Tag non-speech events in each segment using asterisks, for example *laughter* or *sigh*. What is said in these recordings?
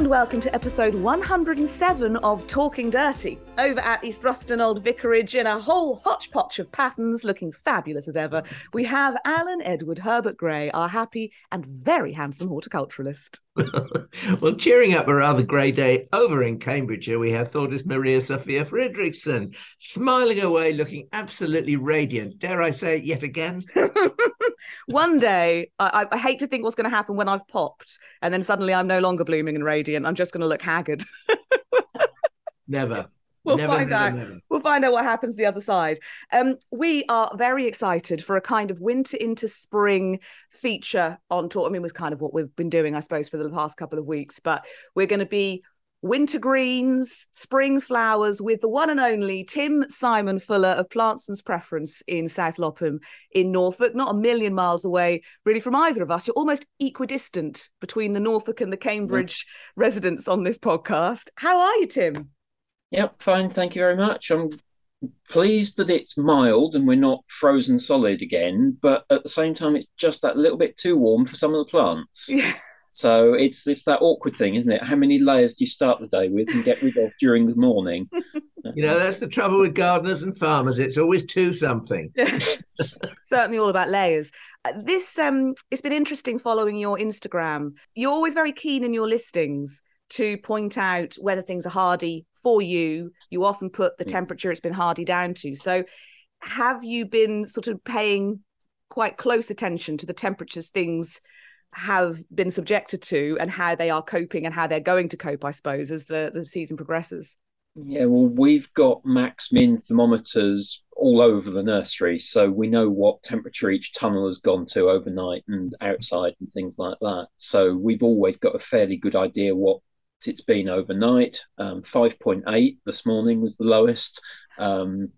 And welcome to episode 107 of Talking Dirty. Over at East Ruston Old Vicarage in a whole hodgepodge of patterns, looking fabulous as ever, we have Alan Edward Herbert Gray, our happy and very handsome horticulturalist. *laughs* well, cheering up a rather grey day over in Cambridgeshire, we have Thordis Maria Sophia Fredriksson, smiling away, looking absolutely radiant. Dare I say it yet again? *laughs* One day, I, I hate to think what's going to happen when I've popped, and then suddenly I'm no longer blooming and radiant. I'm just going to look haggard. *laughs* never. *laughs* We'll never, find never, out. never. We'll find out what happens the other side. Um, we are very excited for a kind of winter into spring feature on tour. I mean, it was kind of what we've been doing, I suppose, for the past couple of weeks. But we're going to be winter greens, spring flowers with the one and only Tim Simon Fuller of Plantsman's Preference in South Lopham in Norfolk, not a million miles away, really, from either of us. You're almost equidistant between the Norfolk and the Cambridge residents on this podcast. How are you, Tim? Yep, fine. Thank you very much. I'm pleased that it's mild and we're not frozen solid again, but at the same time, it's just that little bit too warm for some of the plants. *laughs* Yeah. So it's it's that awkward thing, isn't it? How many layers do you start the day with and get rid of during the morning? *laughs* You know, that's the trouble with gardeners and farmers. It's always two something. *laughs* certainly all about layers. Uh, this um, it's been interesting following your Instagram. You're always very keen in your listings to point out whether things are hardy for you. You often put the Mm. temperature it's been hardy down to. So, have you been sort of paying quite close attention to the temperatures things have been subjected to and how they are coping and how they're going to cope, I suppose, as the, the season progresses? Yeah, well, we've got max min thermometers all over the nursery, so we know what temperature each tunnel has gone to overnight and outside and things like that. So we've always got a fairly good idea what it's been overnight. Um, 5.8 this morning was the lowest. Um,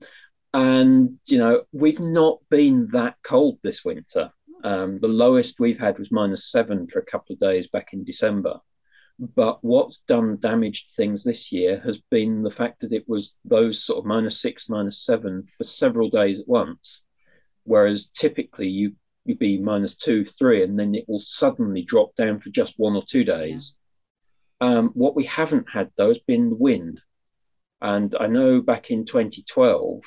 and, you know, we've not been that cold this winter. Um, the lowest we've had was minus seven for a couple of days back in December. But what's done damaged things this year has been the fact that it was those sort of minus six, minus seven for several days at once. Whereas typically you you'd be minus two, three, and then it will suddenly drop down for just one or two days. Um, what we haven't had though has been the wind. And I know back in 2012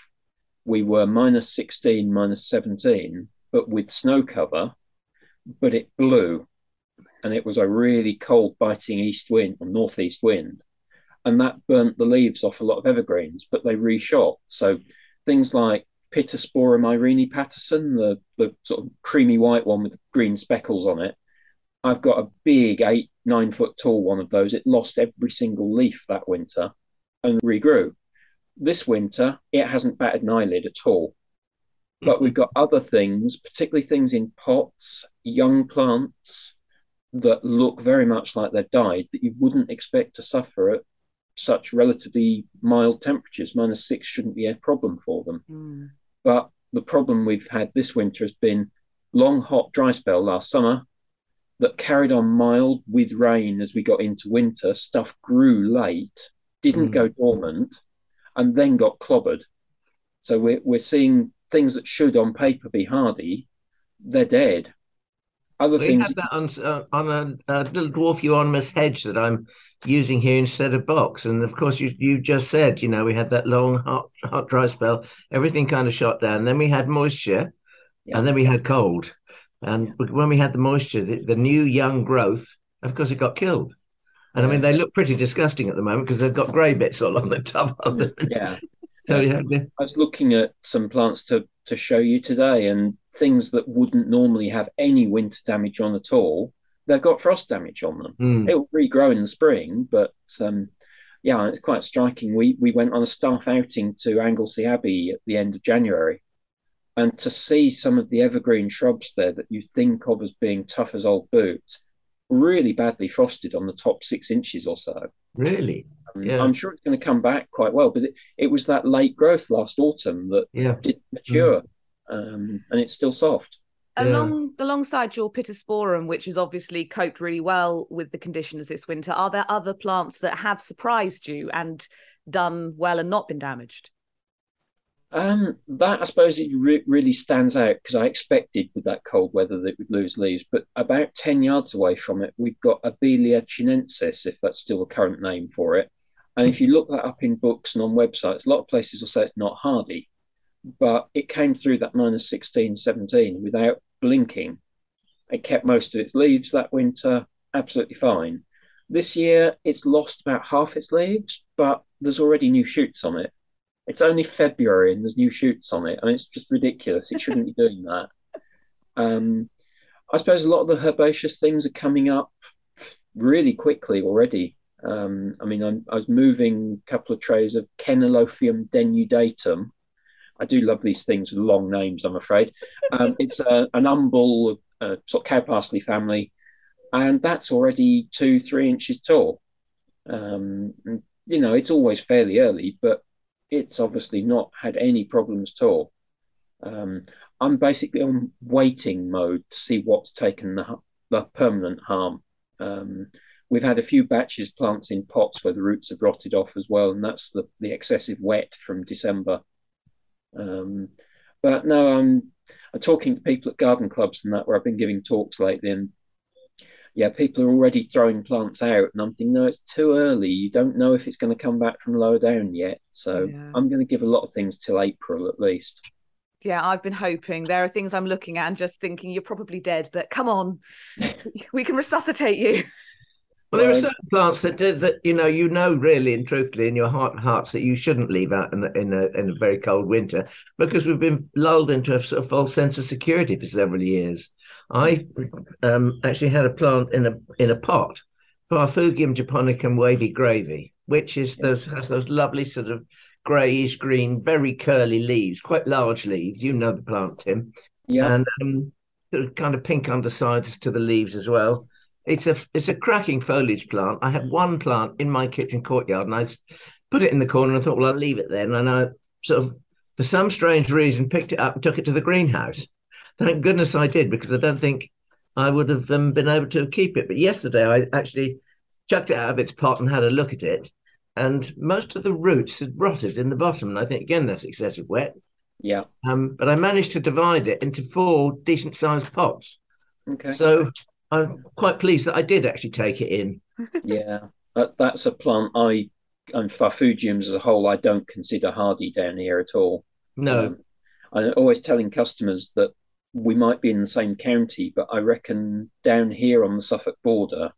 we were minus 16, minus 17, but with snow cover, but it blew and it was a really cold, biting east wind or northeast wind, and that burnt the leaves off a lot of evergreens, but they reshot. So things like Pittosporum irene Paterson, the, the sort of creamy white one with green speckles on it, I've got a big eight, nine foot tall one of those. It lost every single leaf that winter and regrew. This winter, it hasn't batted an eyelid at all. But we've got other things, particularly things in pots, young plants, that look very much like they've died that you wouldn't expect to suffer at such relatively mild temperatures. Minus six shouldn't be a problem for them. Mm. But the problem we've had this winter has been long, hot, dry spell last summer that carried on mild with rain as we got into winter. Stuff grew late, didn't Mm. go dormant, and then got clobbered. So we're, we're seeing things that should on paper be hardy, they're dead. Other We things had that on, uh, on a, a little dwarf euonymus hedge that I'm using here instead of box. And of course, you you just said, you know, we had that long, hot, hot, dry spell. Everything kind of shot down. Then we had moisture, Yeah. and then we had cold. And when we had the moisture, the, the new young growth, of course, it got killed. And I mean, they look pretty disgusting at the moment because they've got grey bits all on the top of them. yeah. So yeah, the- I was looking at some plants to, to show you today, and things that wouldn't normally have any winter damage on at all, they've got frost damage on them. mm, It will regrow in the spring, but um, yeah, it's quite striking. We we went on a staff outing to Anglesey Abbey at the end of January, and to see some of the evergreen shrubs there that you think of as being tough as old boots, really badly frosted on the top six inches or so. really. Yeah. I'm sure it's going to come back quite well, but it, it was that late growth last autumn that Yeah. didn't mature, um, and it's still soft. Yeah. Along alongside your pittosporum, which has obviously coped really well with the conditions this winter, are there other plants that have surprised you and done well and not been damaged? Um, that I suppose it re- really stands out because I expected with that cold weather that it would lose leaves, but about 10 yards away from it, we've got Abelia chinensis, if that's still the current name for it. And if you look that up in books and on websites, a lot of places will say it's not hardy, but it came through that minus 16, 17 without blinking. It kept most of its leaves that winter, absolutely fine. This year, it's lost about half its leaves, but there's already new shoots on it. It's only February and there's new shoots on it. I mean, it's just ridiculous. It shouldn't be *laughs* doing that. Um, I suppose a lot of the herbaceous things are coming up really quickly already. Um, I mean, I'm, I was moving a couple of trays of Cenolophium denudatum. I do love these things with long names, I'm afraid. Um, *laughs* it's a, an humble a sort of cow parsley family, and that's already two, three inches tall. Um, and, you know, it's always fairly early, but it's obviously not had any problems at all. Um, I'm basically on waiting mode to see what's taken the, the permanent harm. Um, we've had a few batches of plants in pots where the roots have rotted off as well, and that's the, the excessive wet from December. Um, but no, I'm, I'm talking to people at garden clubs and that where I've been giving talks lately, and yeah, people are already throwing plants out, and I'm thinking, no, it's too early. You don't know if it's going to come back from lower down yet. So Yeah. I'm going to give a lot of things till April at least. Yeah, I've been hoping. There are things I'm looking at and just thinking you're probably dead, but come on, *laughs* we can resuscitate you. Well, there are certain plants that do, that you know you know really and truthfully in your heart hearts that you shouldn't leave out in a, in a in a very cold winter because we've been lulled into a sort of false sense of security for several years. I um, actually had a plant in a in a pot, Farfugium japonicum wavy gravy, which is those has those lovely sort of greyish green, very curly leaves, quite large leaves. You know the plant, Tim Yeah, and um, sort of kind of pink undersides to the leaves as well. It's a it's a cracking foliage plant. I had one plant in my kitchen courtyard, and I put it in the corner and I thought, well, I'll leave it there. And I sort of, for some strange reason, picked it up and took it to the greenhouse. Thank goodness I did, because I don't think I would have um, been able to keep it. But yesterday, I actually chucked it out of its pot and had a look at it, and most of the roots had rotted in the bottom. And I think again, that's excessive wet. yeah. Um, but I managed to divide it into four decent sized pots. Okay. So I'm quite pleased that I did actually take it in. *laughs* yeah, that, that's a plant I and Farfugiums as a whole I don't consider hardy down here at all. No, Um, I'm always telling customers that we might be in the same county, but I reckon down here on the Suffolk border,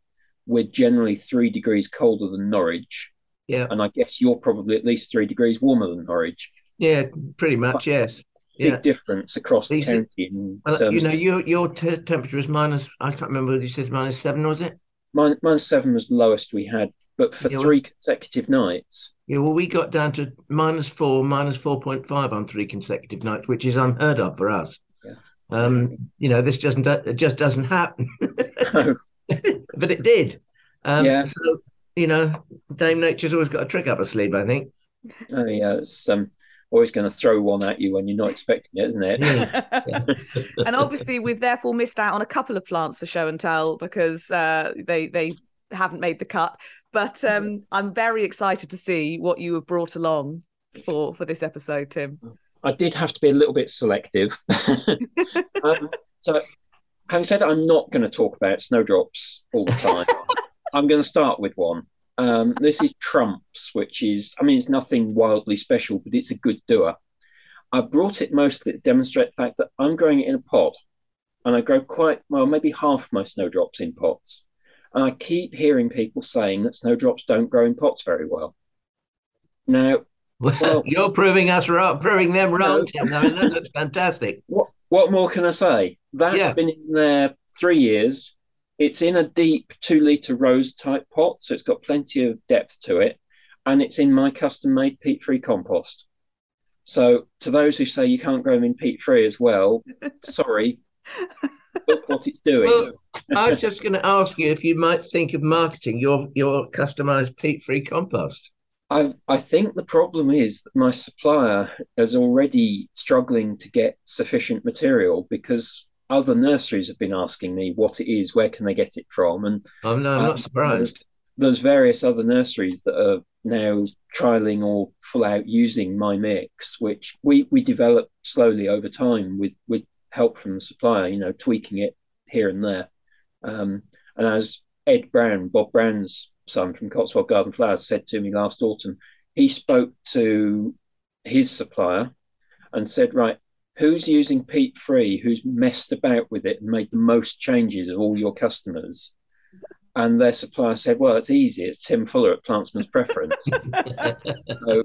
we're generally three degrees colder than Norwich. yeah, And I guess you're probably at least three degrees warmer than Norwich. yeah, pretty much, yes. Big Yeah. difference across the county in Well, terms you know, your your t- temperature was minus. I can't remember whether you said minus seven, was it? minus Seven was the lowest we had, but for Yeah, well- three consecutive nights. Yeah, well, we got down to minus four, minus four point five on three consecutive nights, which is unheard of for us. Yeah. Um, you know, this doesn't it just doesn't happen, *laughs* but it did. Um, Yeah. So you know, Dame Nature's always got a trick up her sleeve, I think. Oh yeah, it's um, always going to throw one at you when you're not expecting it, isn't it? Yeah. *laughs* and obviously, we've therefore missed out on a couple of plants for show and tell because uh, they they haven't made the cut. But um, I'm very excited to see what you have brought along for for this episode, Tim. I did have to be a little bit selective. *laughs* um, so, having said that, I'm not going to talk about snowdrops all the time. *laughs* I'm going to start with one. Um, this is Trumps, which is, I mean, it's nothing wildly special, but it's a good doer. I brought it mostly to demonstrate the fact that I'm growing it in a pot, and I grow quite well, maybe half my snowdrops in pots. And I keep hearing people saying that snowdrops don't grow in pots very well. Now, Well, Well- you're proving us wrong, proving them wrong, No. Tim. I mean, that looks *laughs* fantastic. What what more can I say? That's Yeah. been in there three years. It's in a deep two litre rose type pot, so it's got plenty of depth to it, and it's in my custom made peat free compost. So to those who say you can't grow them in peat free as well, *laughs* sorry, look what it's doing. Well, I was just going to ask you if you might think of marketing your your customized peat-free compost. I I think the problem is that my supplier is already struggling to get sufficient material because other nurseries have been asking me what it is, where can they get it from, and I'm, no, I'm Um, not surprised. there's various other nurseries that are now trialing or full out using my mix, which we we developed slowly over time with with help from the supplier, you know, tweaking it here and there. Um, and as Ed Brown, Bob Brown's son from Cotswold Garden Flowers, said to me last autumn, he spoke to his supplier and said, right, who's using peat free, who's messed about with it and made the most changes of all your customers? And their supplier said, well, it's easy. It's Tim Fuller at Plantsman's Preference. *laughs* so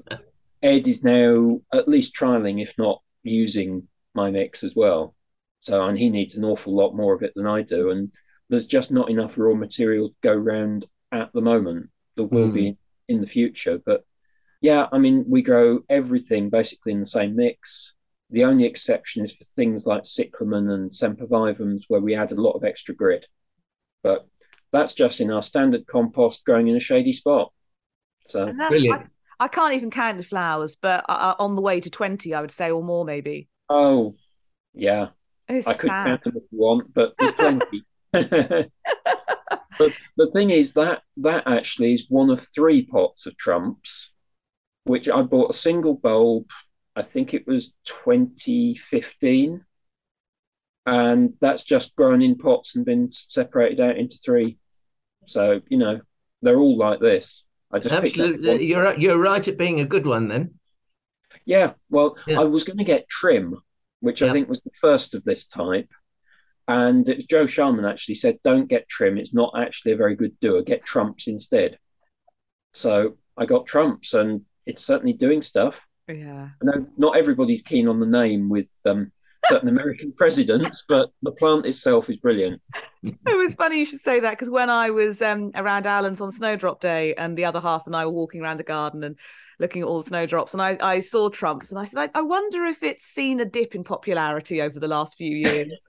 Ed is now at least trialing, if not using my mix as well. So, and he needs an awful lot more of it than I do. And there's just not enough raw material to go round at the moment. There will Mm. be in the future. But yeah, I mean, we grow everything basically in the same mix. The only exception is for things like cyclamen and sempervivums, where we add a lot of extra grit. But that's just in our standard compost growing in a shady spot. So Brilliant. I, I can't even count the flowers, but uh, on the way to 20, I would say, or more maybe. Oh, yeah. It's I could sad. count them if you want, but there's plenty. *laughs* *laughs* but the thing is that that actually is one of three pots of trumps, which I bought a single bulb. I think it was 2015, and that's just grown in pots and been separated out into three. So you know they're all like this. I just. Absolutely, you're right- you're right at being a good one. Then Yeah, well, Yeah. I was going to get Trym, which I think was the first of this type. And it was Joe Sharman actually said, don't get Trym. It's not actually a very good doer. Get trumps instead. So I got trumps and it's certainly doing stuff. Yeah. I know not everybody's keen on the name with um, certain American *laughs* presidents, but the plant itself is brilliant. *laughs* It was funny you should say that because when I was um, around Alan's on Snowdrop Day and the other half and I were walking around the garden and looking at all the snowdrops and I, I saw Trumps and I said, I, I wonder if it's seen a dip in popularity over the last few years.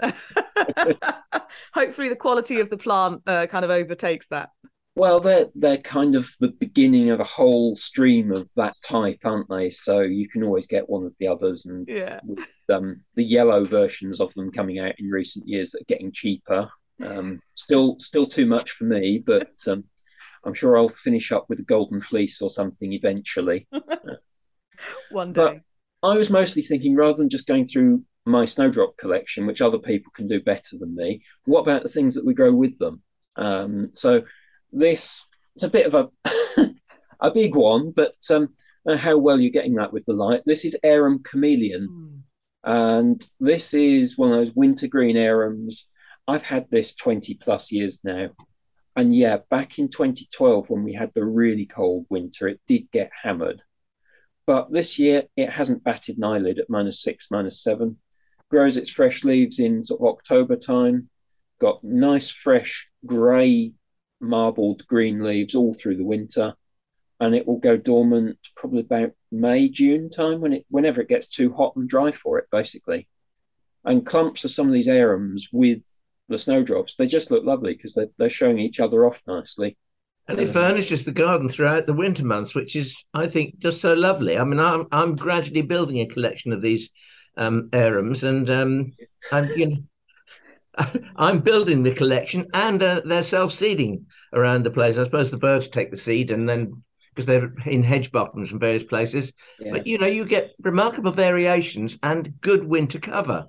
*laughs* Hopefully the quality of the plant uh, kind of overtakes that. Well, they're they're kind of the beginning of a whole stream of that type, aren't they? So you can always get one of the others, and Yeah. with um, the yellow versions of them coming out in recent years that are getting cheaper. Um, still, still too much for me, but *laughs* um, I'm sure I'll finish up with a golden fleece or something eventually. *laughs* One day. But- I was mostly thinking rather than just going through my snowdrop collection, which other people can do better than me, what about the things that we grow with them? Um, so this it's a bit of a *laughs* a big one, but um, I don't know how well you're getting that with the light. This is Arum Chameleon. Hmm. And this is one of those wintergreen arums. I've had this 20 plus years now. And yeah, back in 2012, when we had the really cold winter, it did get hammered. But this year, it hasn't batted an eyelid at minus six, minus seven. Grows its fresh leaves in sort of October time. Got nice, fresh, grey, marbled green leaves all through the winter. And it will go dormant probably about May, June time when it whenever it gets too hot and dry for it, basically. And clumps of some of these arums with the snowdrops, they just look lovely because they're, they're showing each other off nicely. and it furnishes the garden throughout the winter months, which is, I think, just so lovely. I mean, I'm I'm gradually building a collection of these um, arums, and um, I'm you know. *laughs* I'm building the collection, and uh, they're self-seeding around the place. I suppose the birds take the seed, and then because they're in hedge bottoms and various places. Yeah. But you know, you get remarkable variations and good winter cover.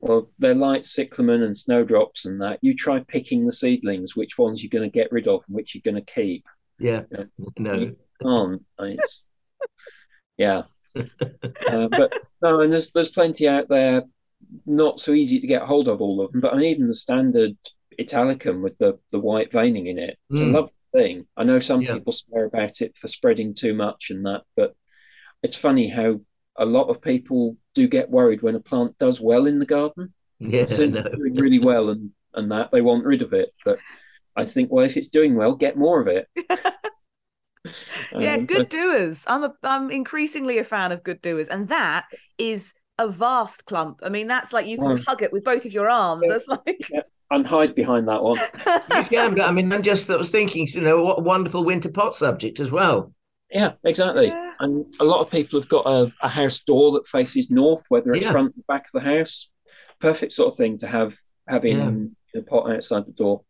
Well, they're like cyclamen and snowdrops and that. You try picking the seedlings, which ones you're going to get rid of and which you're going to keep. Yeah, Yeah. no, Can't. It's, *laughs* yeah. Uh, but no, and there's there's plenty out there. Not so easy to get hold of all of them, but I mean, even the standard Italicum with the the white veining in it, it's Mm. a lovely thing. I know some Yeah. people swear about it for spreading too much and that, but it's funny how a lot of people do get worried when a plant does well in the garden. yeah, As no. it's doing really well and and that they want rid of it. But I think, well, if it's doing well, get more of it. *laughs* yeah, Um, good doers. I'm a I'm increasingly a fan of good doers, and that is a vast clump. I mean, that's like you can Mm. hug it with both of your arms. Yeah. That's like and hide behind that one. *laughs* you can, but I mean, I'm just I was thinking, you know, what a wonderful winter pot subject as well. Yeah, exactly. Yeah. And a lot of people have got a, a house door that faces north, whether it's Yeah. front or back of the house. Perfect sort of thing to have having Yeah. a pot outside the door.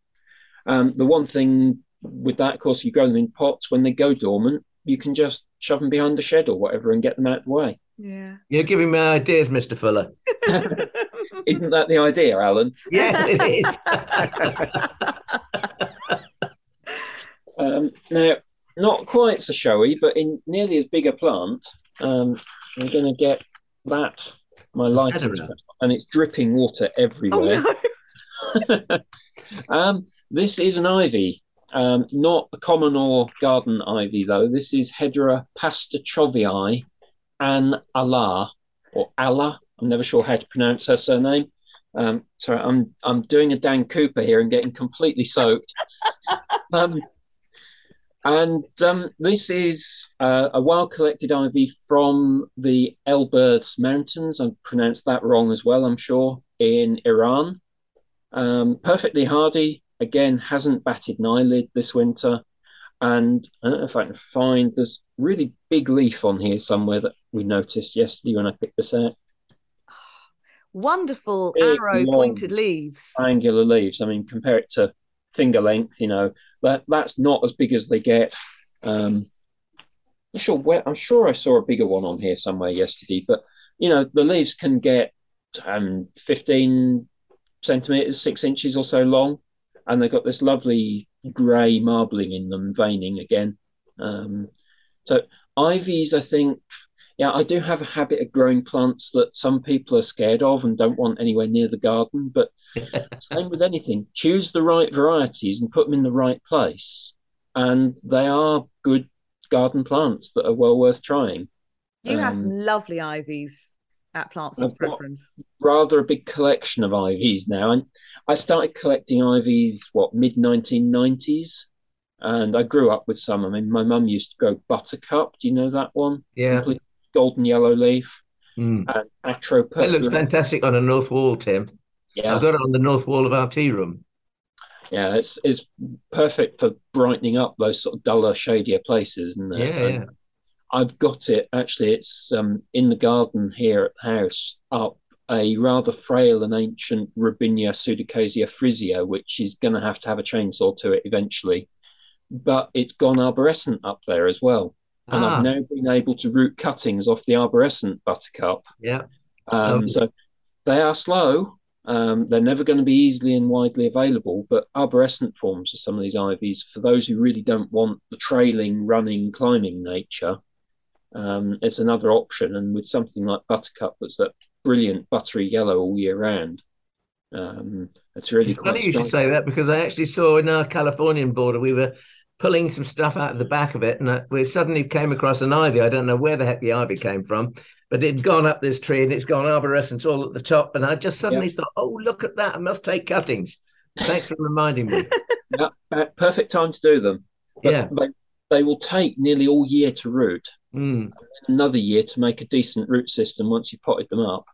Um, the one thing with that, of course, you grow them in pots. When they go dormant, you can just shove them behind the shed or whatever and get them out of the way. Yeah. You're giving me ideas, Mr. Fuller. *laughs* Isn't that the idea, Alan? *laughs* Yeah, it is. *laughs* Um, now, not quite so showy, but in nearly as big a plant, um, we're going to get that. My lighting, Heather. and it's dripping water oh everywhere. no. um, this is an ivy, um, not a common or garden ivy, though. This is Hedera pastuchovii Ann Ala, or Ala. I'm never sure how to pronounce her surname. Um, sorry, I'm I'm doing a Dan Cooper here and getting completely soaked. *laughs* um, and um, this is uh, a wild collected ivy from the Elburz Mountains. I pronounced that wrong as well, I'm sure, in Iran. Um, perfectly hardy. Again, hasn't batted an eyelid this winter. And I don't know if I can find, this really big leaf on here somewhere that we noticed yesterday when I picked this out. Wonderful Big, arrow pointed leaves. Angular leaves. I mean, compare it to finger length, you know, that that's not as big as they get. Um, I'm sure where I'm sure I saw a bigger one on here somewhere yesterday, but you know, the leaves can get um 15 centimeters, six inches or so long, and they've got this lovely grey marbling in them, veining again. Um, so ivies, I think, yeah, I do have a habit of growing plants that some people are scared of and don't want anywhere near the garden. But *laughs* same with anything, choose the right varieties and put them in the right place, and they are good garden plants that are well worth trying. You have Um, some lovely ivies at Plantsman's I've Preference. rather a big collection of ivies now. And I started collecting ivies, what, mid 1990s? And I grew up with some. I mean, my mum used to grow buttercup. Do you know that one? Yeah. Complete golden yellow leaf. Mm. And atropurpurea. It looks fantastic on a north wall, Tim. Yeah, I've got it on the north wall of our tea room. yeah, it's it's perfect for brightening up those sort of duller, shadier places. And, Yeah, yeah. I've got it actually. It's um, in the garden here at the house, up a rather frail and ancient Robinia pseudoacacia frisia, which is going to have to have a chainsaw to it eventually. But it's gone arborescent up there as well, and Ah. I've now been able to root cuttings off the arborescent buttercup. Yeah. Um, Lovely. so they are slow. Um, they're never going to be easily and widely available, but arborescent forms of some of these ivies, for those who really don't want the trailing, running, climbing nature, um, it's another option. And with something like buttercup, that's that brilliant buttery yellow all year round, um, it's really It's funny you should say that because I actually saw in our Californian border we were pulling some stuff out of the back of it, and we suddenly came across an ivy. I don't know where the heck the ivy came from, but it'd gone up this tree and it's gone arborescent all at the top. And I just suddenly thought, oh, look at that! I must take cuttings. Thanks for reminding me. *laughs* Yeah, uh, perfect time to do them. But Yeah. they, they will take nearly all year to root. Mm. another year to make a decent root system once you've potted them up.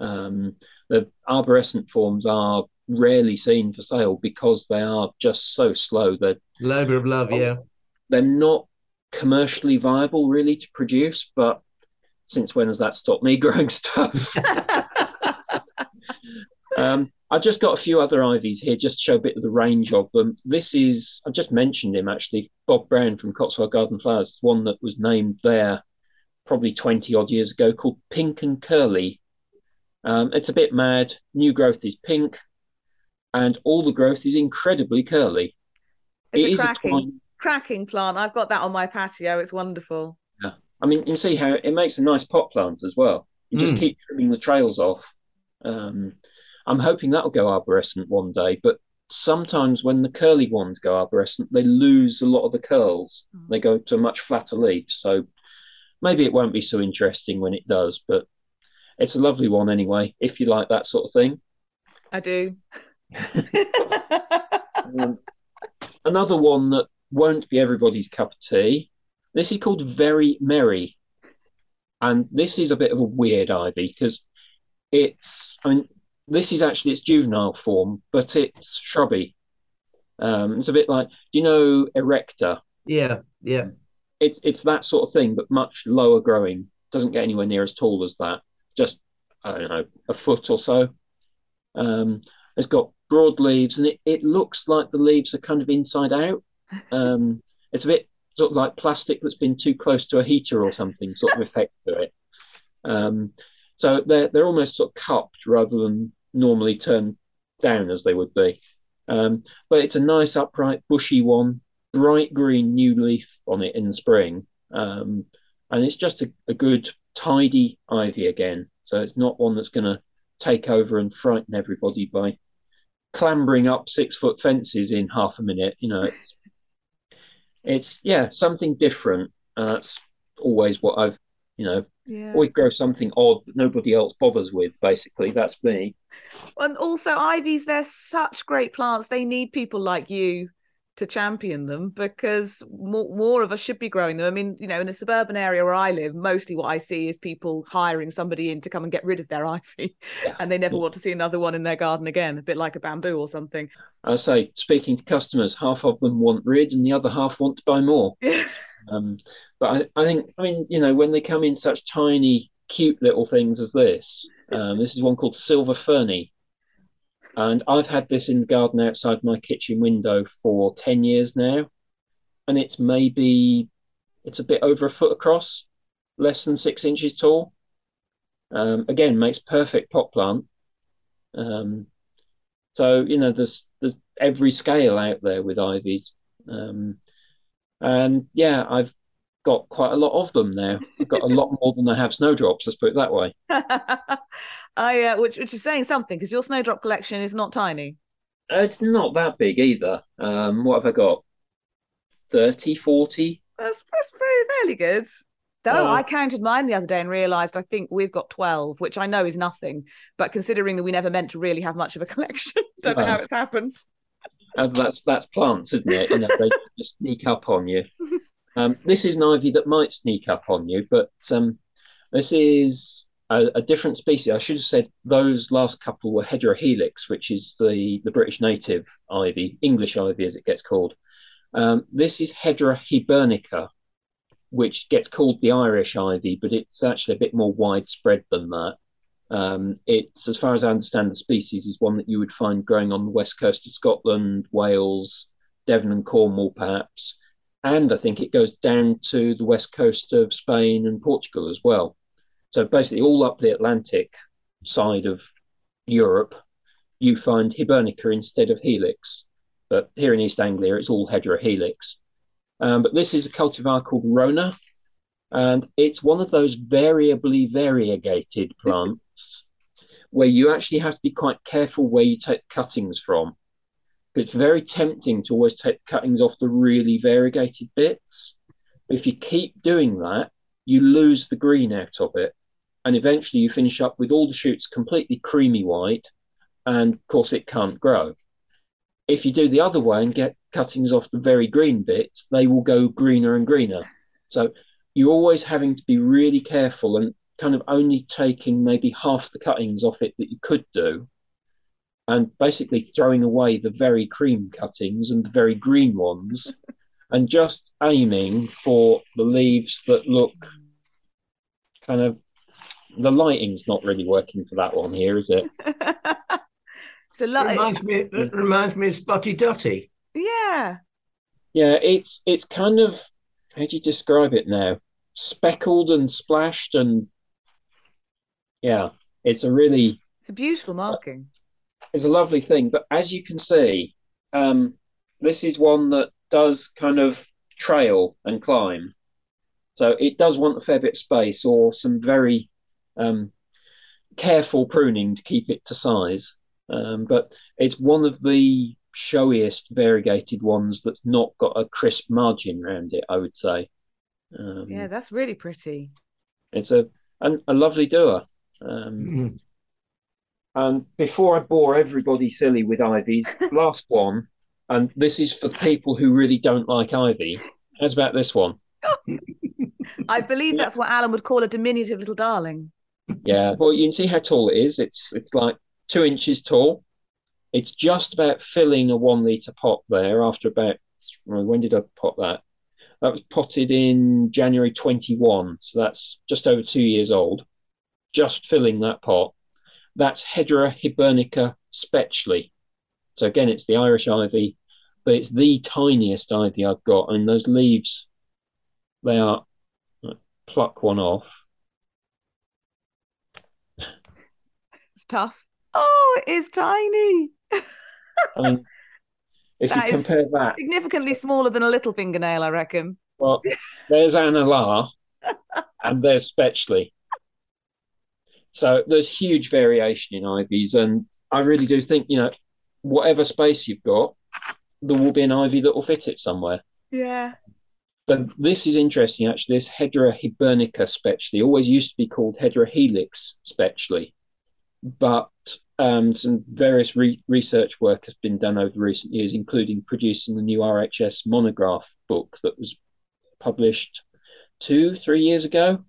Um, the arborescent forms are rarely seen for sale because they are just so slow. They're Labour of love, yeah. they're not commercially viable really to produce. But since when has that stopped me *laughs* growing stuff? *laughs* Um, I just got a few other ivies here just to show a bit of the range of them. This is, I've just mentioned him actually, Bob Brown from Cotswold Garden Flowers, one that was named there probably 20 odd years ago called Pink and Curly. Um, it's a bit mad. New growth is pink, and all the growth is incredibly curly. It's It a is a cracking, twine- cracking plant. I've got that on my patio. It's wonderful. Yeah. I mean, you see how it makes a nice pot plant as well. You just Mm. keep trimming the trails off. Um, I'm hoping that'll go arborescent one day, but sometimes when the curly ones go arborescent, they lose a lot of the curls. Mm. They go to a much flatter leaf. So maybe it won't be so interesting when it does, but it's a lovely one anyway, if you like that sort of thing. I do. *laughs* *laughs* Um, another one that won't be everybody's cup of tea. This is called Very Merry. And this is a bit of a weird ivy because it's, I mean, this is actually its juvenile form, but it's shrubby. Um, it's a bit like, do you know Erecta? Yeah, yeah. It's it's that sort of thing, but much lower growing. Doesn't get anywhere near as tall as that. Just I don't know, a foot or so. Um, it's got broad leaves, and it, it looks like the leaves are kind of inside out. Um, *laughs* it's a bit sort of like plastic that's been too close to a heater or something, sort of effect to it. Um, so they're they're almost sort of cupped rather than normally turned down as they would be. Um, but it's a nice upright bushy one, bright green new leaf on it in spring, um, and it's just a, a good tidy ivy again. So it's not one that's going to take over and frighten everybody by clambering up six foot fences in half a minute. You know, it's it's yeah something different. And that's always what I've you know Yeah. always grow something odd that nobody else bothers with. Basically, that's me. And also, ivies, they're such great plants. They need people like you to champion them because more, more of us should be growing them. I mean, you know, in a suburban area where I live, mostly what I see is people hiring somebody in to come and get rid of their *laughs* ivy Yeah. and they never Yeah. want to see another one in their garden again, a bit like a bamboo or something. I say, speaking to customers, half of them want rid, and the other half want to buy more. *laughs* Um, but I, I think, I mean, you know, when they come in such tiny, cute little things as this, um, this is one called Silver Ferny. And I've had this in the garden outside my kitchen window for 10 years now. And it's maybe, it's a bit over a foot across, less than six inches tall. Um, again, makes perfect pot plant. Um, so, you know, there's, there's every scale out there with ivies. Um, and yeah, I've got quite a lot of them now. I've got a lot more than I have snowdrops, let's put it that way. *laughs* I, uh, which, which is saying something because your snowdrop collection is not tiny. Uh, It's not that big either. Um, what have I got? 30, 40? That's, that's very, fairly good. Though. I counted mine the other day and realised I think we've got 12, which I know is nothing. But considering that we never meant to really have much of a *laughs* collection, don't know how it's happened. And that's that's plants, isn't it? You know, they *laughs* just sneak up on you. Um, this is an ivy that might sneak up on you, but um, this is a, a different species. I should have said those last couple were Hedera helix, which is the, the British native ivy, English ivy as it gets called. Um, this is Hedera hibernica, which gets called the Irish ivy, but it's actually a bit more widespread than that. Um, it's, as far as I understand, the species is one that you would find growing on the west coast of Scotland, Wales, Devon, and Cornwall, perhaps. And I think it goes down to the west coast of Spain and Portugal as well. So basically, all up the Atlantic side of Europe, you find Hibernica instead of Helix. But here in East Anglia, it's all Hedera helix. Um, but this is a cultivar called Rona, and it's one of those variably variegated *laughs* plants where you actually have to be quite careful where you take cuttings from. It's very tempting to always take cuttings off the really variegated bits. But if you keep doing that, you lose the green out of it. And eventually you finish up with all the shoots completely creamy white, and of course it can't grow. If you do the other way and get cuttings off the very green bits, they will go greener and greener. So you're always having to be really careful and kind of only taking maybe half the cuttings off it that you could do and basically throwing away the very cream cuttings and the very green ones *laughs* and just aiming for the leaves that look kind of the lighting's not really working for that one here is it *laughs* it's a It lot. reminds me, it reminds me of Spotty Dotty. Yeah. yeah it's it's kind of how do you describe it now speckled and splashed and yeah it's a really It's a beautiful marking. It's a lovely thing. But as you can see, um, this is one that does kind of trail and climb. So it does want a fair bit of space or some very um, careful pruning to keep it to size. Um, but it's one of the showiest variegated ones that's not got a crisp margin around it, I would say. Um, Yeah, that's really pretty. It's a, a, a lovely doer. Um, Mm. And before I bore everybody silly with ivies, *laughs* last one, and this is for people who really don't like ivy. How's about this one? I believe that's what Alan would call a diminutive little darling. Yeah, well, you can see how tall it is. It's it's like two inches tall. It's just about filling a one litre pot there after about, when did I pot that? That was potted in January 21. So that's just over two years old. Just filling that pot. That's Hedera hibernica Spetchley. So again, it's the Irish ivy, but it's the tiniest ivy I've got. And those leaves, they are, pluck one off. It's tough. Oh, it is tiny. I *laughs* mean, um, if That you compare that, Significantly smaller than a little fingernail, I reckon. well, there's Ann Ala and there's Spetchley. So there's huge variation in ivies, and I really do think, you know, whatever space you've got, there will be an ivy that will fit it somewhere. Yeah. But this is interesting, actually. This Hedera hibernica Spetchley always used to be called Hedera helix Spetchley, but um, some various re- research work has been done over recent years, including producing the new RHS monograph book that was published two, three years ago.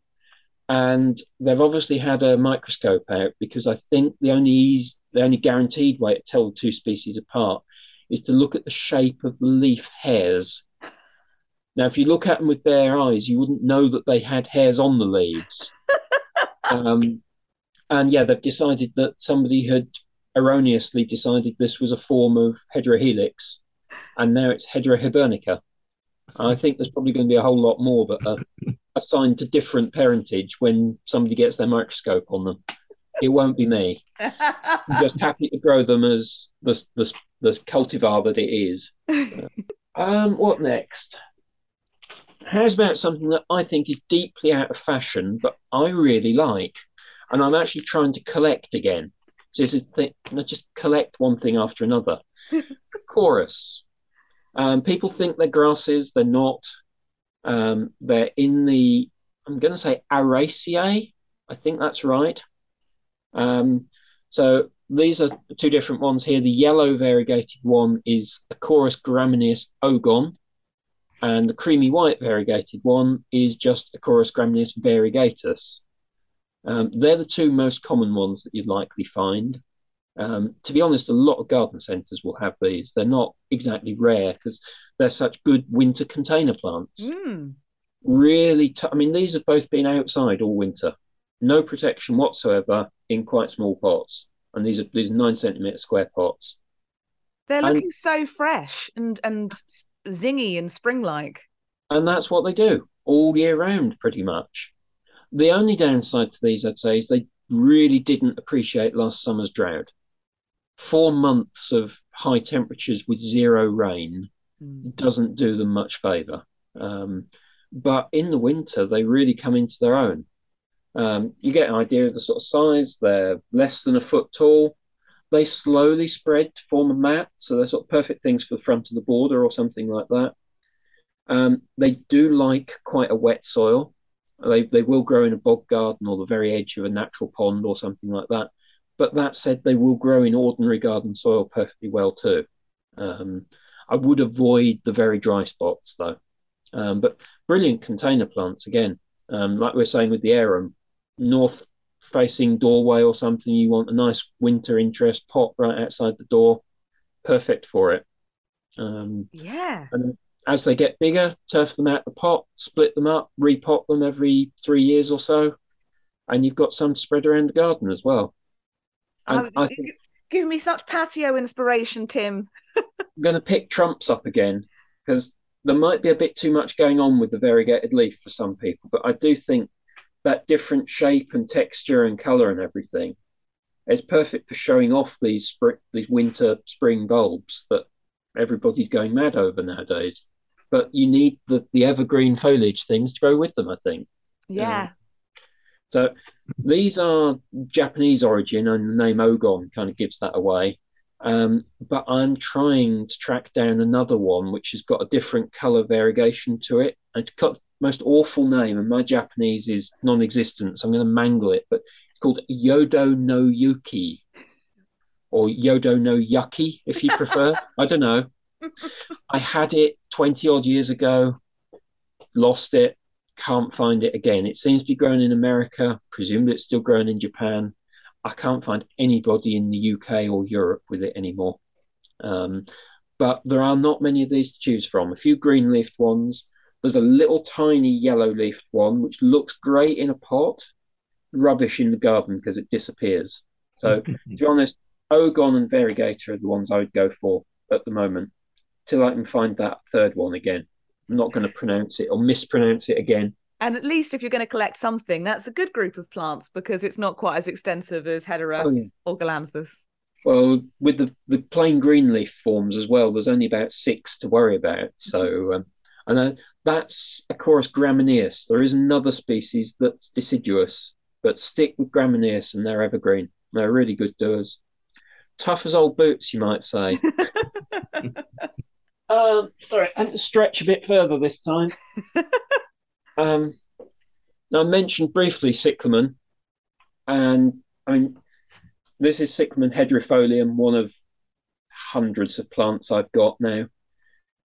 And they've obviously had a microscope out because I think the only eas- the only guaranteed way to tell the two species apart is to look at the shape of the leaf hairs. Now, if you look at them with bare eyes, you wouldn't know that they had hairs on the leaves. *laughs* um, and yeah, they've decided that somebody had erroneously decided this was a form of Hedera helix, and now it's Hedera hibernica. I think there's probably going to be a whole lot more that are *laughs* assigned to different parentage when somebody gets their microscope on them. It won't be me. *laughs* I'm just happy to grow them as the, the, the cultivar that it is. *laughs* Um, what next? How's about something that I think is deeply out of fashion, but I really like, and I'm actually trying to collect again. So this is th- I just collect one thing after another. *laughs* Acorus. Um, people think they're grasses. They're not. Um, they're in the. I'm going to say Araceae. I think that's right. Um, so these are two different ones here. The yellow variegated one is Acorus gramineus ogon, and the creamy white variegated one is just Acorus gramineus variegatus. Um, they're the two most common ones that you'd likely find. Um, to be honest, a lot of garden centres will have these. They're not exactly rare because they're such good winter container plants. Mm. Really, t- I mean, these have both been outside all winter, no protection whatsoever in quite small pots, and these are these nine centimetre square pots. They're And- looking so fresh and and zingy and spring like. And that's what they do all year round, pretty much. The only downside to these, I'd say, is they really didn't appreciate last summer's drought. Four months of high temperatures with zero rain doesn't do them much favour. Um, but in the winter, they really come into their own. Um, you get an idea of the sort of size. They're less than a foot tall. They slowly spread to form a mat, so they're sort of perfect things for the front of the border or something like that. Um, they do like quite a wet soil. They they will grow in a bog garden or the very edge of a natural pond or something like that. But that said, they will grow in ordinary garden soil perfectly well too. Um, I would avoid the very dry spots though. Um, but brilliant container plants again. Um, like we we're saying with the arum, north facing doorway or something, you want a nice winter interest pot right outside the door, perfect for it. Um, Yeah. and as they get bigger, turf them out the pot, split them up, repot them every three years or so, and you've got some spread around the garden as well. And Oh, I think Give me such patio inspiration, Tim. *laughs* I'm going to pick trumps up again because there might be a bit too much going on with the variegated leaf for some people, but I do think that different shape and texture and color and everything is perfect for showing off these spring, these winter spring bulbs that everybody's going mad over nowadays. But you need the, the evergreen foliage things to go with them, I think. Yeah. So these are Japanese origin, and the name Ogon kind of gives that away. Um, but I'm trying to track down another one which has got a different color variegation to it. It's got the most awful name, and my Japanese is non-existent, so I'm going to mangle it. But it's called Yodo no Yuki, or Yodo no Yuki, if you prefer. *laughs* I don't know. I had it 20 odd years ago, lost it, can't find it again. It seems to be grown in America, presumed it's still grown in Japan. I can't find anybody in the UK or Europe with it anymore. Um, but there are not many of these to choose from. A few green leafed ones. There's a little tiny yellow leafed one which looks great in a pot, rubbish in the garden because it disappears. So *laughs* to be honest, Ogon and Variegatus are the ones I would go for at the moment, till I can find that third one again. I'm not going to pronounce it or mispronounce it again. And at least if you're going to collect something, that's a good group of plants because it's not quite as extensive as Hedera Oh, yeah. or Galanthus. Well, with the, the plain green leaf forms as well, there's only about six to worry about. So, um, and uh, that's Acorus gramineus. There is another species that's deciduous, but stick with gramineus and they're evergreen. They're really good doers. Tough as old boots, you might say. *laughs* *laughs* um, sorry, I had to stretch a bit further this time. *laughs* um, now, I mentioned briefly cyclamen, and I mean, this is Cyclamen hederifolium, one of hundreds of plants I've got now.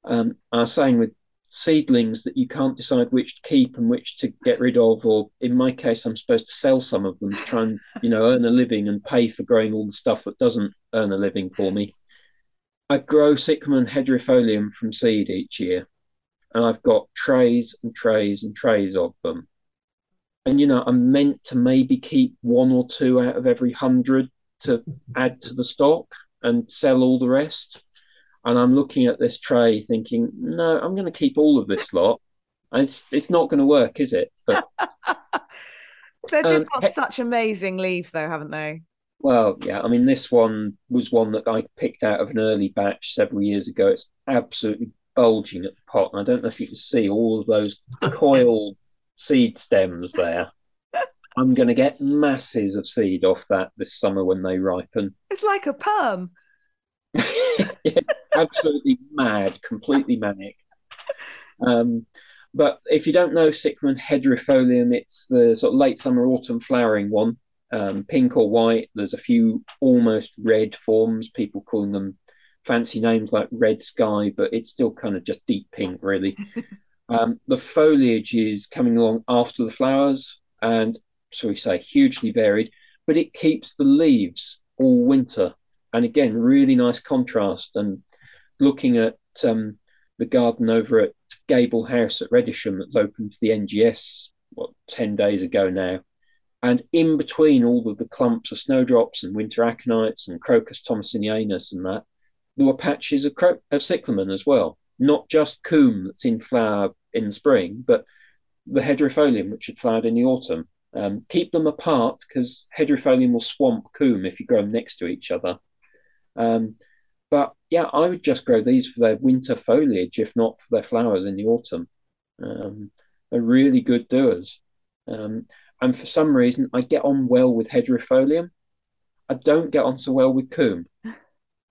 Um, I was saying with seedlings that you can't decide which to keep and which to get rid of, or in my case, I'm supposed to sell some of them to try and you know earn a living and pay for growing all the stuff that doesn't earn a living for me. I grow Cyclamen hederifolium from seed each year, and I've got trays and trays and trays of them. And you know, I'm meant to maybe keep one or two out of every hundred to add to the stock and sell all the rest. And I'm looking at this tray thinking, no, I'm going to keep all of this lot. And it's it's not going to work, is it? But *laughs* They've just Um, got he- such amazing leaves, though, haven't they? Well, yeah, I mean, this one was one that I picked out of an early batch several years ago. It's absolutely bulging at the pot, and I don't know if you can see all of those *laughs* coiled seed stems there. I'm going to get masses of seed off that this summer when they ripen. *laughs* It's like a perm. yeah, absolutely mad, completely manic. Um, but if you don't know Cyclamen hederifolium, it's the sort of late summer, autumn flowering one, um, pink or white. There's a few almost red forms, people calling them fancy names like red sky, but it's still kind of just deep pink, really. *laughs* um, the foliage is coming along after the flowers, and so we say hugely varied, but it keeps the leaves all winter and again, really nice contrast. And looking at um, the garden over at Gable House at Redisham that's open for the NGS, what, 10 days ago now. And in between all of the clumps of snowdrops and winter aconites and Crocus tommasinianus and that, there were patches of, cro- of cyclamen as well. Not just coum that's in flower in spring, but the hederifolium, which had flowered in the autumn. Um, keep them apart because hederifolium will swamp coum if you grow them next to each other. Um, but yeah, I would just grow these for their winter foliage, if not for their flowers in the autumn. Um, they're really good doers. Um, and for some reason, I get on well with hederifolium. I don't get on so well with coum.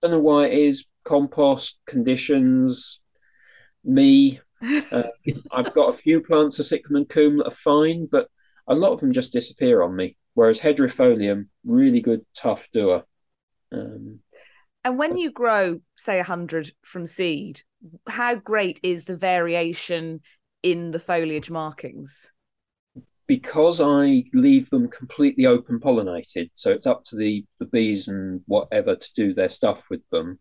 Don't know why it is. Compost conditions, me. Uh, *laughs* I've got a few plants of cyclamen coum that are fine, but a lot of them just disappear on me. Whereas hederifolium, really good, tough doer. Um, And when you grow, say, 100 from seed, how great is the variation in the foliage markings? Because I leave them completely open pollinated, so it's up to the, the bees and whatever to do their stuff with them,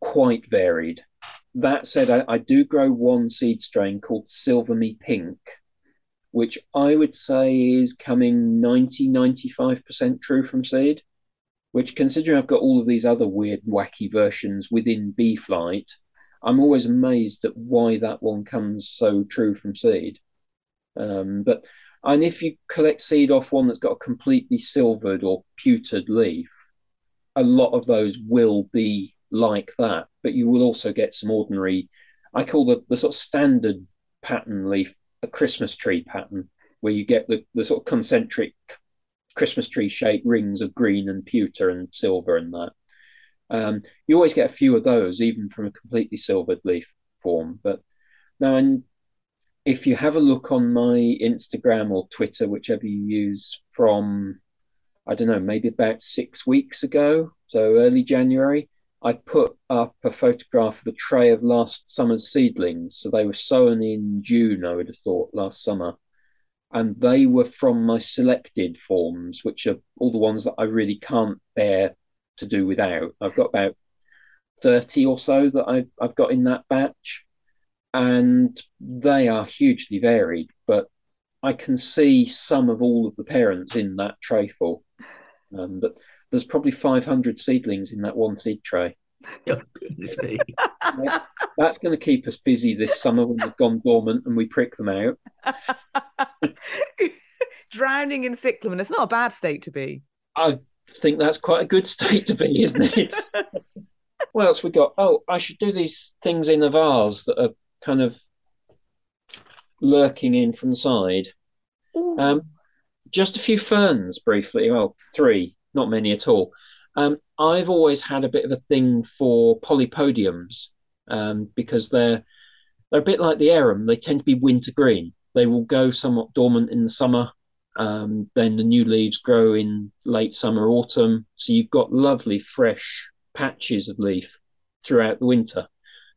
quite varied. That said, I, I do grow one seed strain called Silverme Pink, which I would say is coming 90 95% true from seed. Which, considering I've got all of these other weird, wacky versions within Bee Flight, I'm always amazed at why that one comes so true from seed. Um, but and if you collect seed off one that's got a completely silvered or pewtered leaf, a lot of those will be like that. But you will also get some ordinary, I call the, the sort of standard pattern leaf a Christmas tree pattern, where you get the, the sort of concentric Christmas tree shaped rings of green and pewter and silver and that. Um, you always get a few of those, even from a completely silvered leaf form. But now, and if you have a look on my Instagram or Twitter, whichever you use, from I don't know, maybe about six weeks ago, so early January, I put up a photograph of a tray of last summer's seedlings. So they were sown in June, I would have thought, last summer. and they were from my selected forms, which are all the ones that I really can't bear to do without. I've got about 30 or so that I've, I've got in that batch, and they are hugely varied, but I can see some of all of the parents in that tray full. Um, but there's probably 500 seedlings in that one seed tray. *laughs* Oh, goodness me. That's going to keep us busy this summer when they've gone dormant and we prick them out. *laughs* Drowning in cyclamen. It's not a bad state to be. I think that's quite a good state to be, isn't it? *laughs* what else we got? Oh, I should do these things in a vase that are kind of lurking in from the side. Um, just a few ferns briefly. Well, three, not many at all. Um, I've always had a bit of a thing for polypodiums um, because they're they're a bit like the arum. They tend to be winter green. They will go somewhat dormant in the summer. Um, then the new leaves grow in late summer, autumn. So you've got lovely, fresh patches of leaf throughout the winter.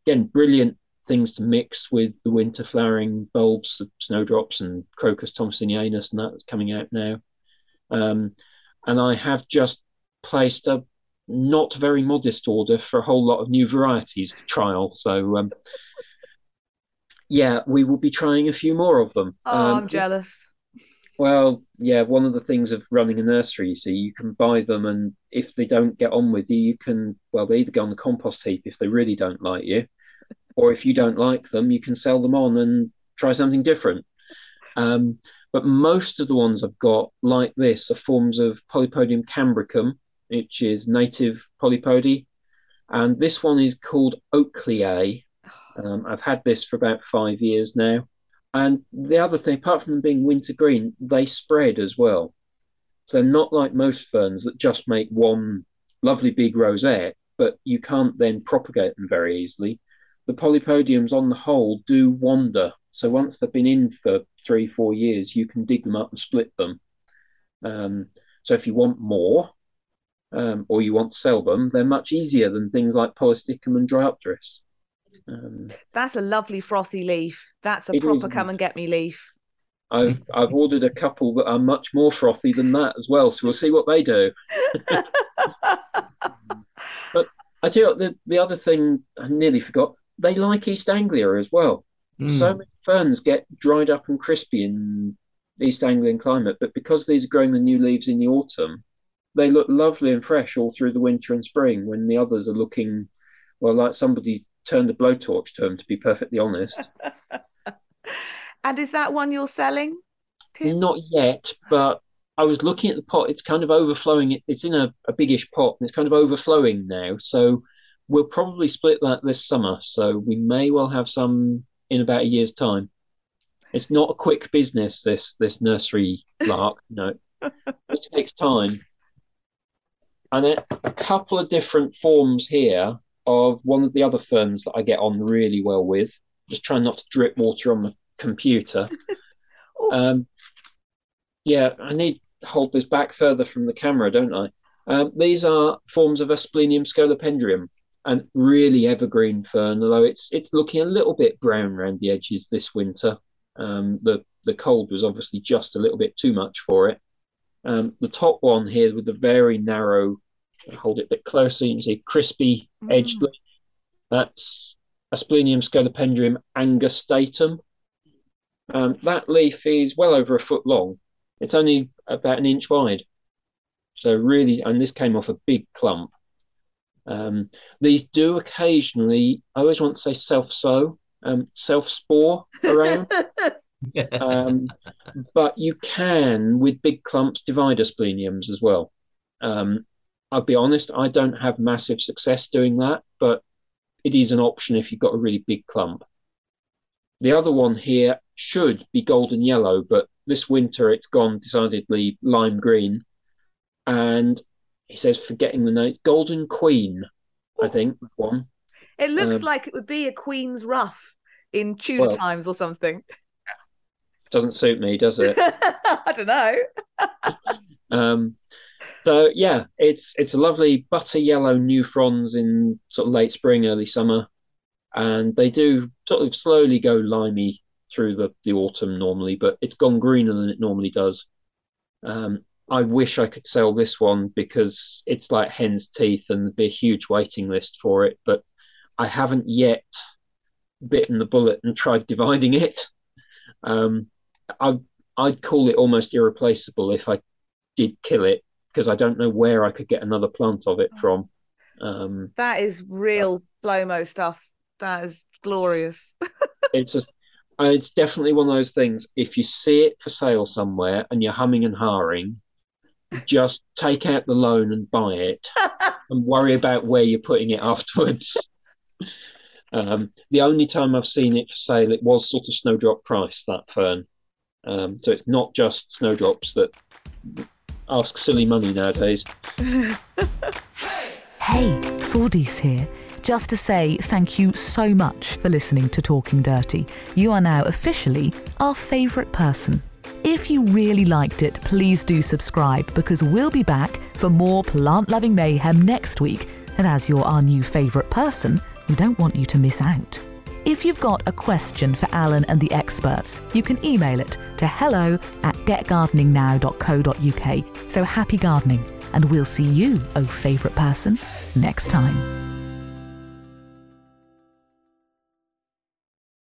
Again, brilliant things to mix with the winter flowering bulbs of snowdrops and crocus tommasinianus, and that's coming out now. Um, and I have just placed a not very modest order for a whole lot of new varieties to trial. So, um, yeah, we will be trying a few more of them. Oh, um, I'm jealous. Well, yeah, one of the things of running a nursery, you see, you can buy them, and if they don't get on with you, you can, well, they either go on the compost heap if they really don't like you, or if you don't like them, you can sell them on and try something different. Um, but most of the ones I've got, like this, are forms of Polypodium cambricum, which is native polypody. And this one is called Oakley um, I've had this for about five years now. And the other thing, apart from them being winter green, they spread as well. So they're not like most ferns that just make one lovely big rosette, but you can't then propagate them very easily. The polypodiums, on the whole, do wander. So once they've been in for three, four years, you can dig them up and split them. Um, so if you want more, um, or you want to sell them, they're much easier than things like Polystichum and Dryopteris. Um, That's a lovely frothy leaf. That's a proper is, come and get me leaf. I've I've ordered a couple that are much more frothy than that as well, so we'll see what they do. *laughs* but I tell you what, the, the other thing I nearly forgot, they like East Anglia as well. Mm. So many ferns get dried up and crispy in East Anglian climate, but because these are growing the new leaves in the autumn, they look lovely and fresh all through the winter and spring when the others are looking well like somebody's turned a blowtorch to them to be perfectly honest *laughs* and is that one you're selling Tim? not yet but i was looking at the pot it's kind of overflowing it's in a, a biggish pot and it's kind of overflowing now so we'll probably split that this summer so we may well have some in about a year's time it's not a quick business this this nursery lark no *laughs* it takes time and then a couple of different forms here of one of the other ferns that I get on really well with. Just trying not to drip water on the computer. *laughs* um, yeah, I need to hold this back further from the camera, don't I? Um, these are forms of Asplenium scolopendrium and really evergreen fern, although it's it's looking a little bit brown around the edges this winter. Um, the the cold was obviously just a little bit too much for it. Um, the top one here with the very narrow, hold it a bit closer, you can see crispy mm. edged leaf. That's Asplenium scolopendrium angustatum. Um, that leaf is well over a foot long. It's only about an inch wide. So really, and this came off a big clump. Um, these do occasionally, I always want to say self-sow, um, self-spore around. *laughs* um, but you can, with big clumps, divide aspleniums as well. Um, I'll be honest, I don't have massive success doing that, but it is an option if you've got a really big clump. The other one here should be golden yellow, but this winter it's gone decidedly lime green. And he says, forgetting the name, Golden Queen, I think, one. It looks um, like it would be a Queen's Ruff in Tudor well, times or something. Doesn't suit me, does it? *laughs* I don't know. *laughs* um, so yeah, it's it's a lovely butter yellow new fronds in sort of late spring, early summer, and they do sort of slowly go limey through the, the autumn normally, but it's gone greener than it normally does. Um, I wish I could sell this one because it's like hen's teeth and there'd be a huge waiting list for it, but I haven't yet bitten the bullet and tried dividing it. Um, I, I'd call it almost irreplaceable if I did kill it because I don't know where I could get another plant of it from. Um, that is real Flomo stuff. That is glorious. *laughs* it's a, it's definitely one of those things. If you see it for sale somewhere and you're humming and hawing, just take out the loan and buy it, *laughs* and worry about where you're putting it afterwards. *laughs* Um, the only time I've seen it for sale, it was sort of snowdrop price that fern. Um, so it's not just snowdrops that ask silly money nowadays. *laughs* hey, Thordis here. Just to say thank you so much for listening to Talking Dirty. You are now officially our favourite person. If you really liked it, please do subscribe because we'll be back for more plant loving mayhem next week. And as you're our new favourite person, we don't want you to miss out. If you've got a question for Alan and the experts, you can email it to hello at getgardeningnow.co.uk. So happy gardening, and we'll see you, oh favourite person, next time.